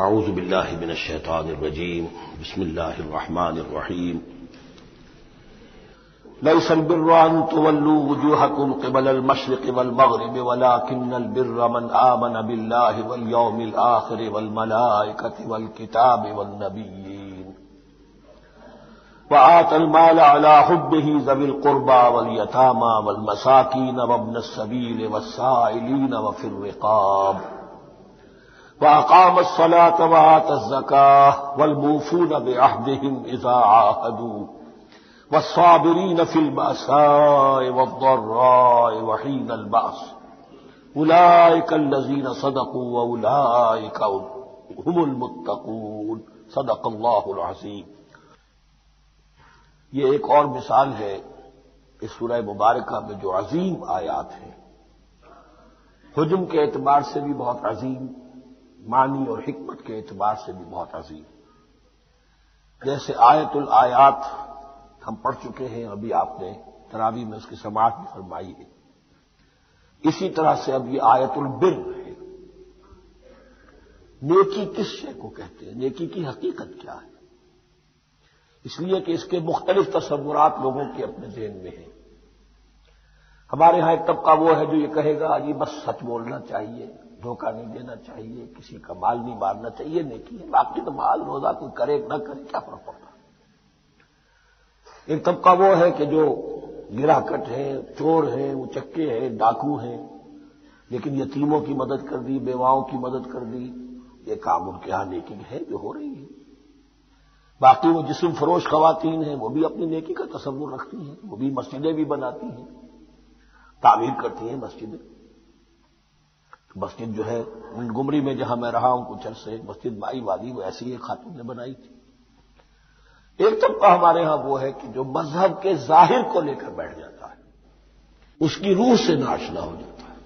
आऊज़बिल्लिमिनशैतानरजीम बसमीम लैसलबिर्रान तुवल्लू वजूहकुम क़िबल अलमशरिक़ वलमग़रिब वलाकिन्नल बिर्र मन आमन बिल्लाहि वल यौमिल आखिर वल मलाइकति वल किताब वल नबिय्यीन वआतल माल अला हुब्बिही ज़विल क़ुरबा वल यतामा वल मसाकीन वब्न सबील वस्साइलीन वफिर रिक़ाब वाकाम सलात जका वलमूफून बेअहदिहिम इजा आहदू वसाबरीन फिल बसाए वद्दर्राए वहीन अलबास उलाइक सदकू व उलाइक हुमुल सदक अल्लाहुल ये एक और मिसाल है इस सूरह मुबारका में जो अजीम आयात है हजम के एतबार से भी बहुत अजीम मानी और हिकमत के एतबार से भी बहुत अजीम जैसे आयतुल आयात हम पढ़ चुके हैं, अभी आपने तरावी में उसकी समाज भी फरमाई है। इसी तरह से अब ये आयतुल बिर है। नेकी किस शे को कहते हैं? नेकी की हकीकत क्या है? इसलिए कि इसके मुख्तलिफ़ तस्वुरात लोगों के अपने जेन में हैं। हमारे यहाँ एक तबका वो है जो ये कहेगा, जी बस सच बोलना चाहिए। धोखा नहीं देना चाहिए, किसी का माल नहीं मारना चाहिए, नेकी है, बाकी तो माल, रोजा कोई करे न करे, क्या फ़र्क पड़ता? एक तबका वो है कि जो गिराकट है, चोर है, वो चक्के हैं, डाकू हैं, लेकिन यतीमों की मदद कर दी, बेवाओं की मदद कर दी, ये काम उनके यहाँ नेकी है, जो हो रही है। बाकी वो जिसम फरोश खवातीन हैं, वो भी अपनी नेकी का तस्वुर रखती हैं, वो भी मस्जिदें भी बनाती हैं तामीर करती हैं मस्जिदें। मस्जिद जो है, गुमरी में जहाँ मैं रहा हूँ कुछ अरसे, मस्जिद माई वाली, वो ऐसी एक खातून ने बनाई थी। एक तबका हमारे यहाँ वो है कि जो मज़हब के ज़ाहिर को लेकर बैठ जाता है, उसकी रूह से नाशना हो जाता है।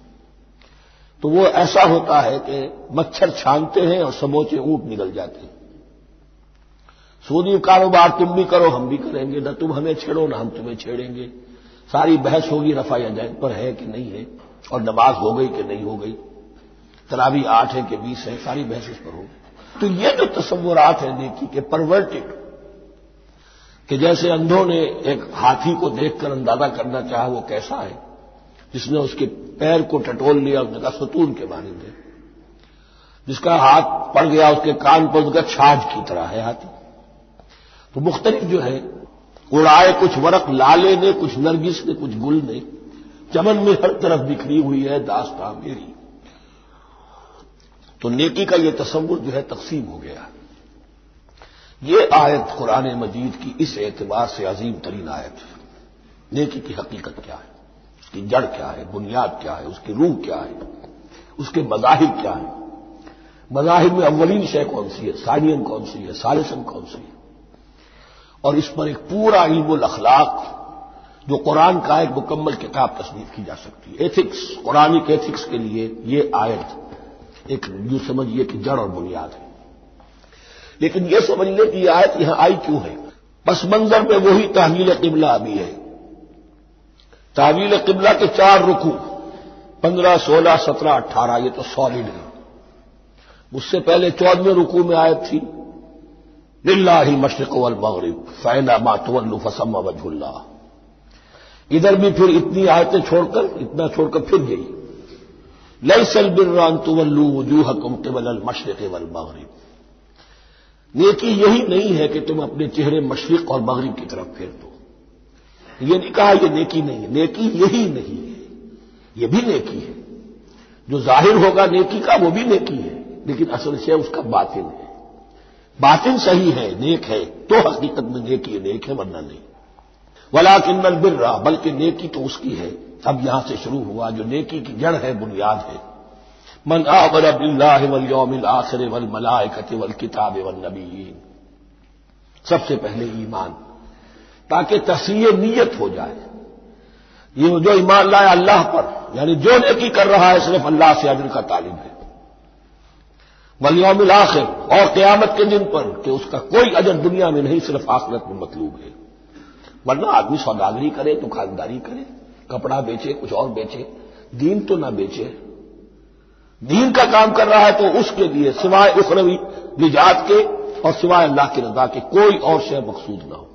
तो वो ऐसा होता है कि मच्छर छानते हैं और समोचे ऊँट निकल जाते हैं। सूदी कारोबार तुम भी करो, हम भी करेंगे, न तुम हमें छेड़ो, ना हम तुम्हें छेड़ेंगे। सारी बहस होगी रफा या पर है कि नहीं है, और नमाज़ हो गई कि नहीं हो गई। तरावी आठ है कि बीस है, सारी बहस पर हो तो ये जो तस्वुरात है नेकी के परवर्टेड कि जैसे अंधों ने एक हाथी को देखकर अंदाज़ा करना चाहा वो कैसा है, जिसने उसके पैर को टटोल लिया, उसने कहा, सतून के बारे में। जिसका हाथ पड़ गया, उसके कान पर उसका छाछ की तरह है हाथी। तो मुख्तलिफ़ जो है, उड़ाए कुछ वरक, लाले ने, कुछ नरगिस ने, कुछ गुल ने, चमन में हर तरफ़ बिखरी हुई है, दास्ता मेरी। तो नेकी का यह तस्वुर जो है तकसीम हो गया। ये आयत कुरान मजीद की इस एतबार से अजीम तरीन आयत है। नेकी की हकीकत क्या है? उसकी जड़ क्या है? बुनियाद क्या है? उसकी रूह क्या है? उसके मजाहिब क्या है? मजाहिब में अव्वलीन शय कौन सी है? सानियन कौन सी है? सालिसन कौन सी है? और इस पर एक पूरा इल्मुल अखलाक जो कुरान का एक मुकम्मल किताब तस्नीफ की जा सकती है। एथिक्स, कुरानिक एथिक्स के लिए ये आयत एक यू समझिए कि जड़ और बुनियाद है। लेकिन यह समझ ले कि आयत यहाँ आई क्यों है? पस मंजर में वही तहवील किबला अभी है। तहवील किबला के चार रुकू, पंद्रह, सोलह, सत्रह अट्ठारह ये तो सॉलिड है। उससे पहले चौदहवें रुकू में आयत थी। लिल्ला मशरक वल मगरब फैना मातवल्लू फसम वजहुल्ला इधर भी फिर इतनी आयतें छोड़कर, इतना छोड़कर फिर गई लईसल बिर्रान तुवल्लू वजूह कुम केवल मशरक वल मगरब। नेकी यही नहीं है कि तुम अपने चेहरे मशरक और मगरब की तरफ़ फेर दो। ये नहीं कहा यह नेकी नहीं है। नेकी यही नहीं है। यह भी नेकी है। जो ज़ाहिर होगा नेकी का, वो भी नेकी है। लेकिन असल से उसका बातिन है। बातिन सही है, नेक है। तो हकीकत में नेकी नेक है, वरना नहीं। वला किन्नल बिर्रा, बल्कि नेकी तो उसकी है। अब यहाँ से शुरू हुआ जो नेकी की जड़ है, बुनियाद है। मन आबर वल आखिर वल मलाकत वल किताब वल नबीन। सबसे पहले ईमान, ताकि तस्वीर नीयत हो जाए। ये जो ईमान लाए अल्लाह पर, यानी जो नेकी कर रहा है, सिर्फ़ अल्लाह से अजर का तालिब है। वलियामिल आखिर, और क्यामत के दिन पर, कि उसका कोई अजर दुनिया में नहीं, सिर्फ़ आखिरत में मतलूब है। वरना आदमी सौदागरी करे, दुकानदारी करे। कपड़ा बेचे, कुछ और बेचे, दीन तो ना बेचे। दीन का काम कर रहा है तो उसके लिए सिवाय उखरवी निजात के और सिवाय अल्लाह की रजा के कोई और शय मकसूद ना हो।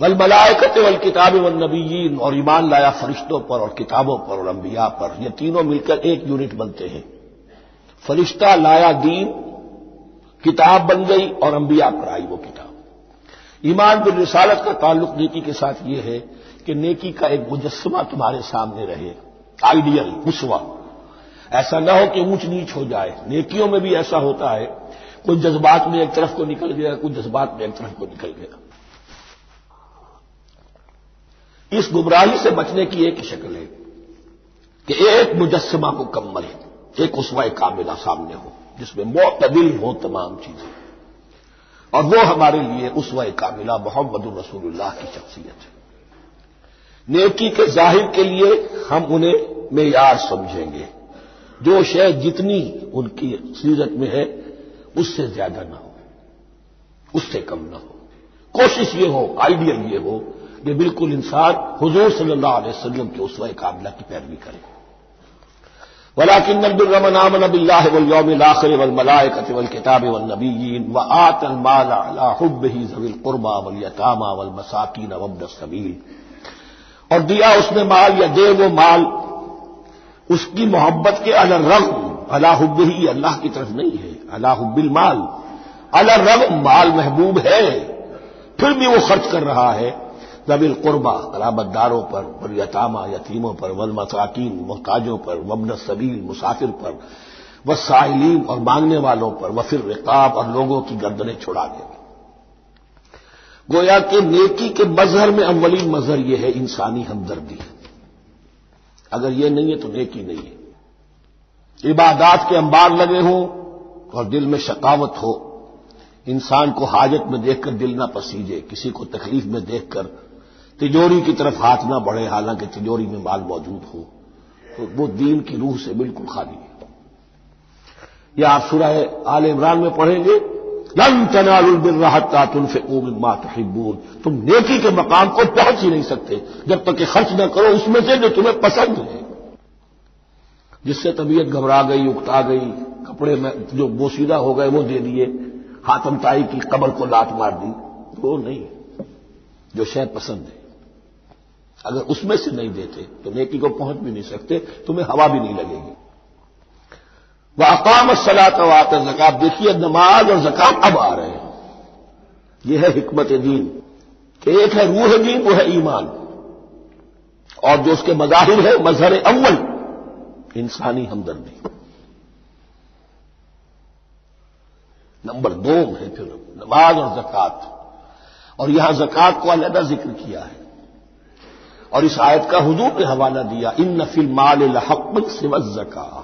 वल मलायकत वल किताब व नबीन और ईमान लाया फरिश्तों पर और किताबों पर और अंबिया पर। ये तीनों मिलकर एक यूनिट बनते हैं। फरिश्ता लाया दीन, किताब बन गई और अंबिया पर आई वो किताब। ईमान बिल रिसालत का ताल्लुक नेकी के साथ ये है कि नेकी का एक मुजस्मा तुम्हारे सामने रहे। आइडियल उसवा ऐसा ना हो कि ऊंच नीच हो जाए। नेकियों में भी ऐसा होता है। कोई जज्बात में एक तरफ़ को निकल गया कुछ जज्बात में एक तरफ़ को निकल गया। इस गुमराही से बचने की एक शक्ल है कि एक मुजस्मा मुकम्मल एक उसवा कामिला सामने हो, जिसमें मोतदिल हो तमाम चीज़ें। और वो हमारे लिए उसवा कामिला मोहम्मद रसूलुल्लाह की शख्सियत है। नेकी के ज़ाहिर के लिए हम उन्हें मेयार समझेंगे। जो शय जितनी उनकी सीरत में है, उससे ज़्यादा ना हो, उससे कम ना हो। कोशिश ये हो, आइडियल ये हो, कि बिल्कुल इंसान हुजूर सल्लल्लाहु के उसवा काबिला की पैरवी करे। वलाकिन नबिलरमन आमन बिल्लाह वल यौमिल आखिर वल मलाइकति वल किताब वल नबीयीन व आतल माल अला हुब्बिही ज़विल कुर्बा वल यतामा वल मसाकीन वब्न सबील। और दिया उसने माल या दे वो माल, उसकी मोहब्बत के अला रगम अला हुब्ब ही अल्लाह की तरफ़ नहीं है, अला हुब्बिल माल। अला रगम माल महबूब है, फिर भी वो खर्च कर रहा है। नबिल कुर्बा कराबतदारों पर और यतामा पर, वल मसाकिन मोहताजों पर, वबन सबील, मुसाफिर पर व साइलीन और मांगने वालों पर व फिर रिकाब और लोगों की गर्दनें छुड़ा दे। गोया के नेकी के मजहर में अव्वलीन मजहर यह है, इंसानी हमदर्दी। अगर यह नहीं है तो नेकी नहीं है। इबादात के अंबार लगे हों और दिल में शकावत हो। इंसान को हाजत में देखकर दिल ना पसीजे, किसी को तकलीफ़ में देखकर तिजोरी की तरफ़ हाथ ना बढ़े, हालाँकि तिजोरी में माल मौजूद हो। तो वो दीन की रूह से बिल्कुल खाली है। या आप सुरह आल इमरान में पढ़ेंगे लन तनालबिर्राहता तुनफे उमिमा तहिबून तुम नेकी के मकाम को पहुँच ही नहीं सकते, जब तक कि खर्च न करो, उसमें से जो तुम्हें पसंद है। जिससे तबीयत घबरा गई, उकता गई, कपड़े में जो बोसीदा हो गए, वो दे दिए। हाथम ताई की कबर को लात मार दी। वो नहीं, जो शय पसंद है। अगर उसमें से नहीं देते तो नेकी को पहुँच भी नहीं सकते, तुम्हें हवा भी नहीं लगेगी। वह अकाम सलात वात जक़ात। देखिए, नमाज़ और जक़ात अब आ रहे हैं। यह है हिकमत दीन। कि एक है रूह दीन, वो है ईमान। और जो उसके मजाहिर है मजहर अव्वल, इंसानी हमदर्दी। नंबर दो है फिर नमाज़ और जक़ात। और यहाँ जक़ात को अलहदा ज़िक्र किया है। और इस आयत का हजूर ने हवाला दिया इन नफिल माल हक सिवत जका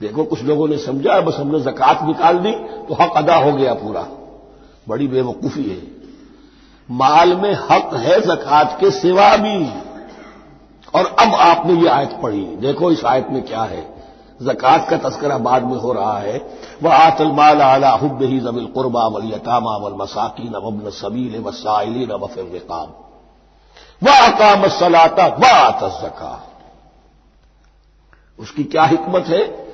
देखो, कुछ लोगों ने समझा, बस हमने जक़ात निकाल दी तो हक अदा हो गया पूरा। बड़ी बेवकूफ़ी है। माल में हक है, जक़ात के सिवा भी। और अब आपने ये आयत पढ़ी, देखो इस आयत में क्या है। जक़ात का तस्करा बाद में हो रहा है। वह आतल माल आला हुब ही जबिल कुरबा वल यतामा वल मसाकिन वबन सबील वसाइलिन वफिर रिकाब। वह अकाम सलाता व आतजका उसकी क्या हिकमत है?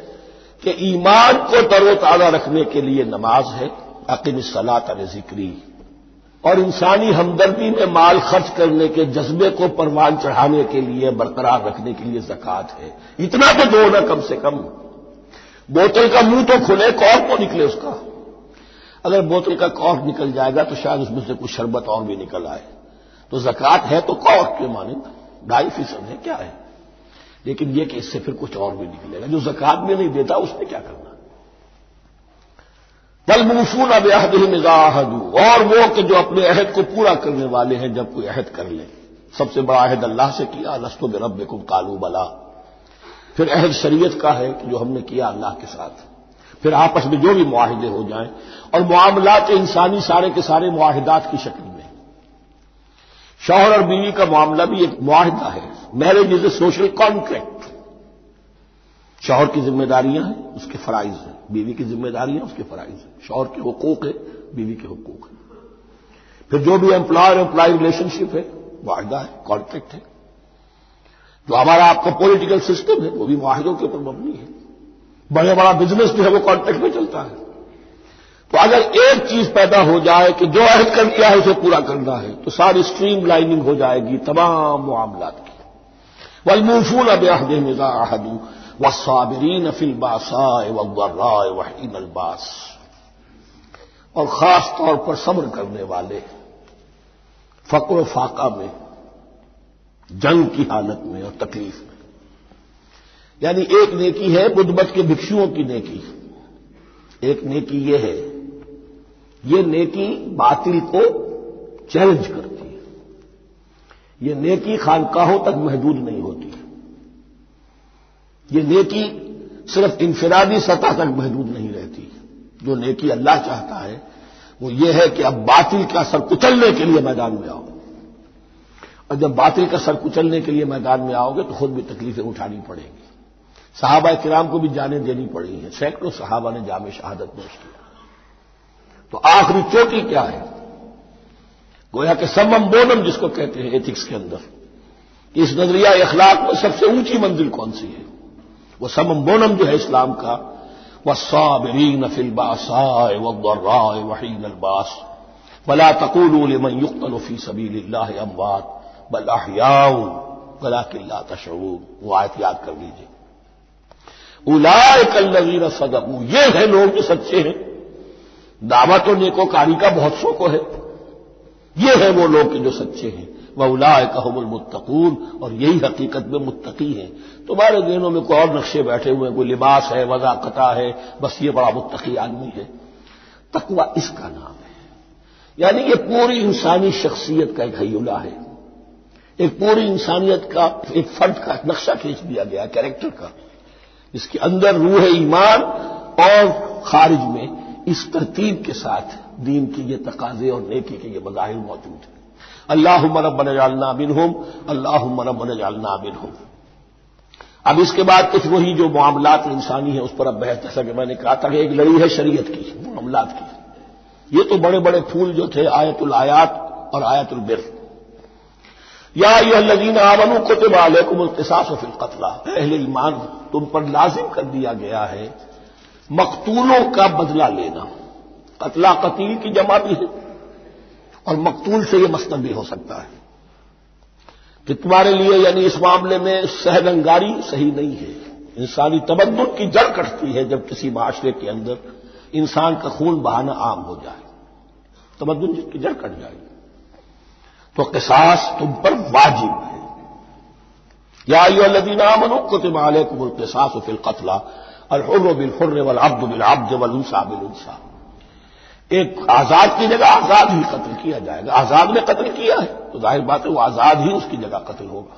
कि ईमान को तरोताजा रखने के लिए नमाज़ है, अकीम सलात जिक्री। और इंसानी हमदर्दी में माल खर्च करने के, जज्बे को परवान चढ़ाने के लिए, बरकरार रखने के लिए जक़ात है। इतना तो दो ना कम से कम। बोतल का मुँह तो खुले कौन को निकले उसका। अगर बोतल का कॉर्क निकल जाएगा तो शायद उसमें से कुछ शरबत और भी निकल आए। तो जक़ात है तो कॉर्क के माने, ढाई फ़ीसद है, क्या है? लेकिन यह कि इससे फिर कुछ और भी निकलेगा। जो जक़ात में नहीं देता उसने क्या करना? बलमूफून अब अहद मिजाहदू और वो कि जो अपने अहद को पूरा करने वाले हैं, जब कोई अहद कर ले। सबसे बड़ा अहद अल्लाह से किया, लस्तो में रब कुम कालू बला। फिर अहद शरीयत का है कि जो हमने किया अल्लाह के साथ। फिर आपस में जो भी मुआहदे हो जाएँ। और मामलात इंसानी सारे के सारे मुआहदात की शक्ल शौहर और बीवी का मामला भी एक मुआहदा है। Marriage is a social contract शौहर की जिम्मेदारियाँ हैं, उसके फराइज हैं। बीवी की जिम्मेदारियाँ, उसके फराइज हैं। शौहर के हकूक है, बीवी के हकूक है। फिर जो भी एम्प्लॉयर एम्प्लॉय रिलेशनशिप है वायदा है कॉन्ट्रैक्ट है। जो हमारा आपका पॉलिटिकल सिस्टम है, वो भी माहिदों के ऊपर मबनी है। बड़े बड़ा बिज़नेस जो है, वो कॉन्ट्रैक्ट में चलता है। तो अगर एक चीज़ पैदा हो जाए कि जो अहद कर दिया है, उसे पूरा करना है तो सारी स्ट्रीम लाइनिंग हो जाएगी तमाम मामला की। वलमूफून अब अहद मिजा अहदू वसाबरीन फिलबासाए वर्राए वहीन अलबास और खास तौर पर सब्र करने वाले फक्र फाका में, जंग की हालत में और तकलीफ़ में। यानी एक नेकी है बुद्धमत के भिक्षुओं की नेकी। एक नेकी यह है ये नेकी बातिल को चैलेंज करती है। ये नेकी खानकाहों तक महदूद नहीं होती ये नेकी सिर्फ़ इंफिरादी सतह तक महदूद नहीं रहती जो नेकी अल्लाह चाहता है, वो ये है कि अब बातिल का सर कुचलने के लिए मैदान में आओ। और जब बातिल का सर कुचलने के लिए मैदान में आओगे तो खुद भी तकलीफें उठानी पड़ेंगी। साहबा किराम को भी जाने देनी पड़ी है। सैकड़ों साहबा ने जाम शहादत पेश किया। तो आखिरी चोटी क्या है? गोया के समम बोनम जिसको कहते हैं एथिक्स के अंदर। इस नज़रिया इखलाक में सबसे ऊँची मंजिल कौन सी है? वो समम बोनम जो है इस्लाम का। वह साबरीन फिलबासाए वर्राए वहीन अलबास बला तकूल मन युक्तल फ़ी सबील अमवात। बल अहियाऊ गला किल्ला तशरूर वो आयत याद कर लीजिए। उलाय कल्लवीर सदकू। ये है लोग जो सच्चे हैं। दावत और नेकोकारी का बहुत शौक है। ये है वो लोग जो सच्चे हैं। उलाय कहमुल मुत्तकून, और यही हकीकत में मुत्तकी है। तुम्हारे दिनों में कोई और नक्शे बैठे हुए हैं, कोई लिबास है, वजाकता है, बस ये बड़ा मुत्तकी आदमी है। तकवा इसका नाम है। यानी ये पूरी इंसानी शख्सियत का एक हयुला है। एक पूरी इंसानियत का, एक फर्द का नक्शा खींच दिया गया, कैरेक्टर का। इसके अंदर रूह ईमान और खारिज में इस तरतीब के साथ दीन की ये तकाजे और नेकी के ये मजाहिर मौजूद है। अल्लाह रबन जालना बिन हम अल्लाह रबन जालना बिन हम अब इसके बाद कुछ वही जो मामलात इंसानी है, उस पर अब बहस, जैसा कि मैंने कहा था कि एक लड़ी है शरीयत की, मामलात की। ये तो बड़े बड़े फूल जो थे, आयतुल आयात और आयतुल बिर। या यह लजीन आमनु कुतब अलैकुम किसास फिल कतला। अहले ईमान, तुम पर लाजिम कर दिया गया है मकतूलों का बदला लेना। कतला कतील की जमा भी है। और मकतूल से यह मस्तक भी हो सकता है। कि तुम्हारे लिए यानी इस मामले में सहदंगारी सही नहीं है। इंसानी तबद्दुन की जड़ कटती है जब किसी माशरे के अंदर इंसान का खून बहाना आम हो जाए। तमद्दुन की जड़ कट जाए। तो किसास तुम पर वाजिब है। या यो लदीना मनो कुतब अलैकुम किसास फिल कतला। और हुर्र बिल हुर्र वल अब्द बिल अब्द वल उनसा बिल उनसा एक आज़ाद की जगह आज़ाद ही कत्ल किया जाएगा। आज़ाद ने कत्ल किया है। तो ज़ाहिर बात है, वो आज़ाद ही उसकी जगह कत्ल होगा।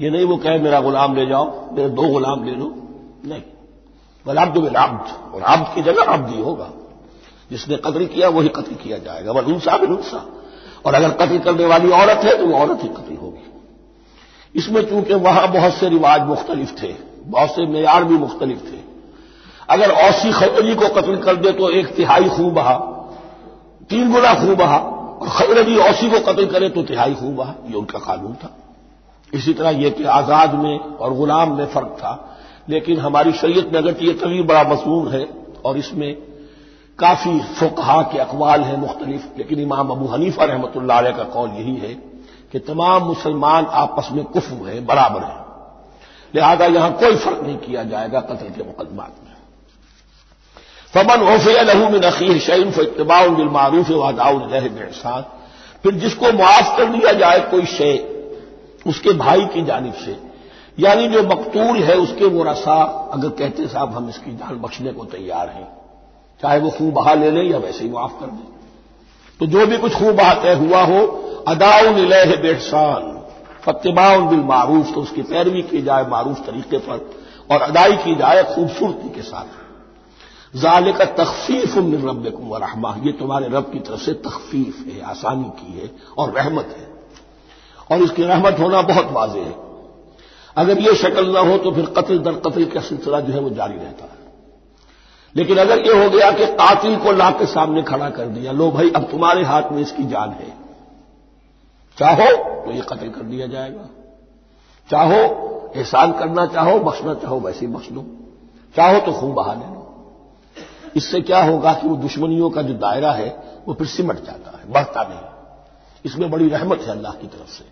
ये नहीं, वो कहे, मेरा गुलाम ले जाओ, मेरे दो गुलाम ले लो। नहीं। वल अब्द बिल अब्द और अब्द की जगह अब्द ही होगा। जिसने कत्ल किया, वही कत्ल किया जाएगा। वल उनसा बिल उनसा और अगर कत्ल करने वाली औरत है तो वो औरत ही कत्ल होगी। इसमें चूँकि वहाँ बहुत से रिवाज मुख्तलिफ़ थे। बहुत से मैार भी मुख्तलिफ़ थे। अगर औसी खैरजी को कत्ल कर दे तो एक तिहाई खूब बहा, तीन गुना खूब बहा, और खैरजी औसी को कत्ल करे तो तिहाई खूब बहा यह उनका कानून था। इसी तरह यह कि आज़ाद में और गुलाम में फ़र्क था। लेकिन हमारी शरीयत में अगर यह तभी बड़ा मसूम है, और इसमें काफ़ी फुकहा के अकवाल हैं मुख्तलिफ़, लेकिन इमाम अबू हनीफा रहमत का कौल यही है कि तमाम मुसलमान आपस में कुफ है, बराबर है। लिहाजा यहाँ कोई फ़र्क नहीं किया जाएगा कत्ल के मुकदमात में। फमन ओफे लहू में नखी शैन फ़तबाउन बिल मारूफ वादाउन फिर जिसको मुआफ कर दिया जाए कोई शे उसके भाई की जानब से, यानी जो मकतूल है उसके वो रसा अगर कहते साहब हम इसकी जान बख्शने को तैयार हैं, चाहे वो खूब बहा ले लें या वैसे ही माफ़ कर दें। तो जो भी कुछ खूब बहा तय हुआ हो, अदाउन लह बेहसान फतबाउन बिल मारूफ तो उसकी पैरवी की जाए मारूफ तरीके पर और अदाई की जाए खूबसूरती के साथ। जाल का तखफीफ मिन रब रहमा ये तुम्हारे रब की तरफ़ से तखफीफ है, आसानी की है और रहमत है। और इसकी रहमत होना बहुत वाजे है। अगर ये शक्ल न हो तो फिर कत्ल दर कत्ल का सिलसिला जो है वो जारी रहता है। लेकिन अगर ये हो गया कि कातिल को ला के सामने खड़ा कर दिया, लो भाई, अब तुम्हारे हाथ में इसकी जान है। चाहो तो ये कत्ल कर दिया जाएगा। चाहो, एहसान करना चाहो, बख्शना चाहो, वैसे ही बख्श लो। चाहो तो खून बहा ले। लो इससे क्या होगा कि वो दुश्मनियों का जो दायरा है, वो फिर सिमट जाता है, बढ़ता नहीं। इसमें बड़ी रहमत है अल्लाह की तरफ़ से।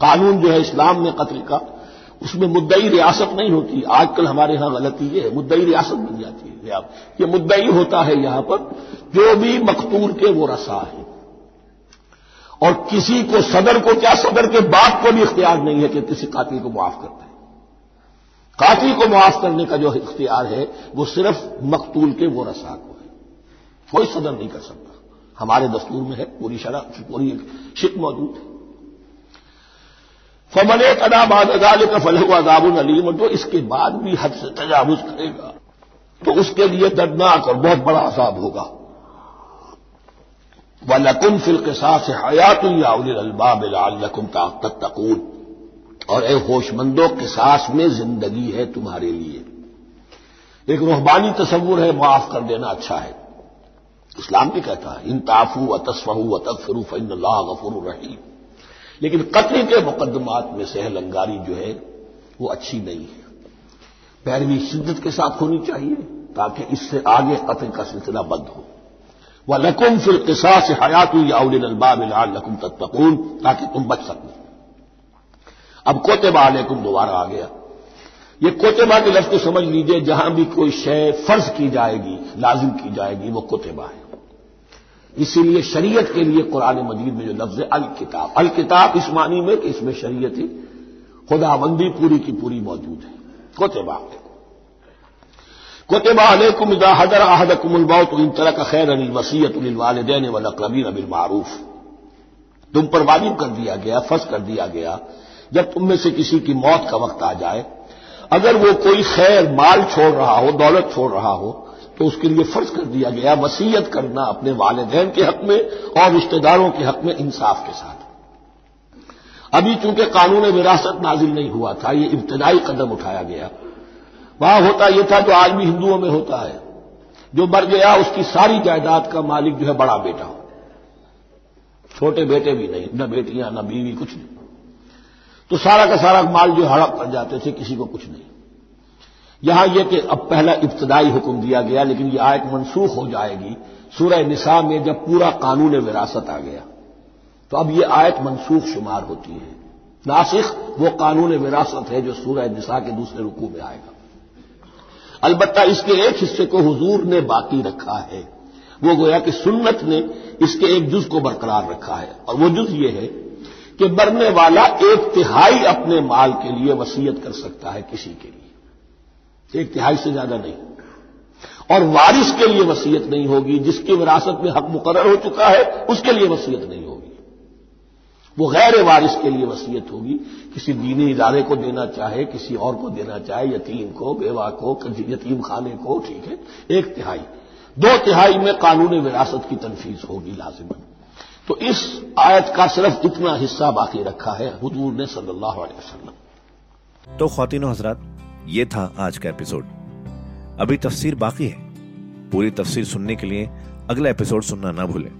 कानून जो है इस्लाम में कत्ल का, उसमें मुद्दई रियासत नहीं होती। आजकल हमारे यहाँ गलती ये है, मुद्दई रियासत बन जाती है। ये मुद्दई होता है यहाँ पर, जो भी मकतूल के वो रसा है। और किसी को सदर को क्या सदर के बाप को भी इख्तियार नहीं है कि किसी कातिल को मुआफ करते कातिल को मुआफ करने का जो इख्तियार है, वो सिर्फ़ मकतूल के वो रसा को है। कोई सदर नहीं कर सकता। हमारे दस्तूर में है, पूरी शराब पूरी शिक मौजूद है। फमन कदा बाद अदाल का फलह अदाबुल अलीम जो इसके बाद भी हद से तजावुज करेगा। तो उसके लिए दर्दनाक और बहुत बड़ा असाब होगा। व लकुम फिल के साथ हयात अलबाब लकुम तत्तकून और ए होशमंदों के सास में ज़िंदगी है तुम्हारे लिए एक रूहबानी तस्वुर है माफ़ कर देना अच्छा है इस्लाम भी कहता है इन ताफू व तस्फू व तकफरू फ़ैन गफुर रहीम लेकिन कत्ल के मुकदमात में से लंगारी जो है वो अच्छी नहीं है पैरवी शिद्दत के साथ होनी चाहिए ताकि इससे आगे कत्ल का सिलसिला बंद हो वह लकुम फिल किसा से हयात हुई याउलबाब लकुम तत्तकून ताकि तुम बच सको अब कोतेबा अलैकुम दोबारा आ गया ये कोतेबा के लफ्ज समझ लीजिए जहाँ भी कोई शय फ़र्ज़ की जाएगी लाजिम की जाएगी वो कोतेबा है इसीलिए शरीयत के लिए कुरान मजीद में जो लफ्ज है अल किताब अल किताब इस मानी में कि इसमें शरीयत खुदाबंदी पूरी की पूरी मौजूद है कोतेबा कोतेबा अलैकुम इदा हदर आहदकुमुलबाउ तो इन तरह का खैर अनिल वसीयत अनिल वालदेन वलकरबीन अबिल मारूफ तुम पर वाजिब कर दिया गया फ़र्ज़ कर दिया गया जब तुम में से किसी की मौत का वक्त आ जाए अगर वो कोई खैर माल छोड़ रहा हो दौलत छोड़ रहा हो तो उसके लिए फ़र्ज़ कर दिया गया वसीयत करना अपने वालदेन के हक में और रिश्तेदारों के हक में इंसाफ के साथ अभी चूँकि कानून विरासत नाजिल नहीं हुआ था ये इब्तदाई कदम उठाया गया वहाँ, होता यह था जो आज भी हिंदुओं में होता है, जो मर गया, उसकी सारी जायदाद का मालिक जो है बड़ा बेटा हो। छोटे बेटे भी नहीं, न बेटियाँ, न बीवी, कुछ नहीं। तो सारा का सारा माल जो हड़प कर जाते थे, किसी को कुछ नहीं। यहाँ यह कि अब पहला इब्तदाई हुक्म दिया गया, लेकिन यह आयत मनसूख हो जाएगी। सूरह निसा में जब पूरा कानून विरासत आ गया तो अब यह आयत मनसूख शुमार होती है। नासिक वो कानून विरासत है जो सूरह निसा के दूसरे रुकू में आएगा। अलबत्ता इसके एक हिस्से को हुजूर ने बाकी रखा है। वो गोया कि सुन्नत ने इसके एक जुज को बरकरार रखा है। और वो जुज ये है कि मरने वाला एक तिहाई अपने माल के लिए वसीयत कर सकता है किसी के लिए। एक तिहाई से ज़्यादा नहीं। और वारिस के लिए वसीयत नहीं होगी, जिसकी विरासत में हक मुकर हो चुका है, उसके लिए वसीयत नहीं होगी। वो गैर वारिस के लिए वसीयत होगी। किसी दीनी इदारे को देना चाहे, किसी और को देना चाहे, यतीम को, बेवा को यतीम खाने को, ठीक है? एक तिहाई। दो तिहाई में कानून विरासत की तनफीज होगी लाजिमन। तो इस आयत का सिर्फ़ इतना हिस्सा बाकी रखा है हजूर ने सल्लल्लाहु अलैहि वसल्लम। तो खातिन हजरात, ये था आज का एपिसोड। अभी तफसीर बाकी है। पूरी तफसीर सुनने के लिए अगला एपिसोड सुनना ना भूलें।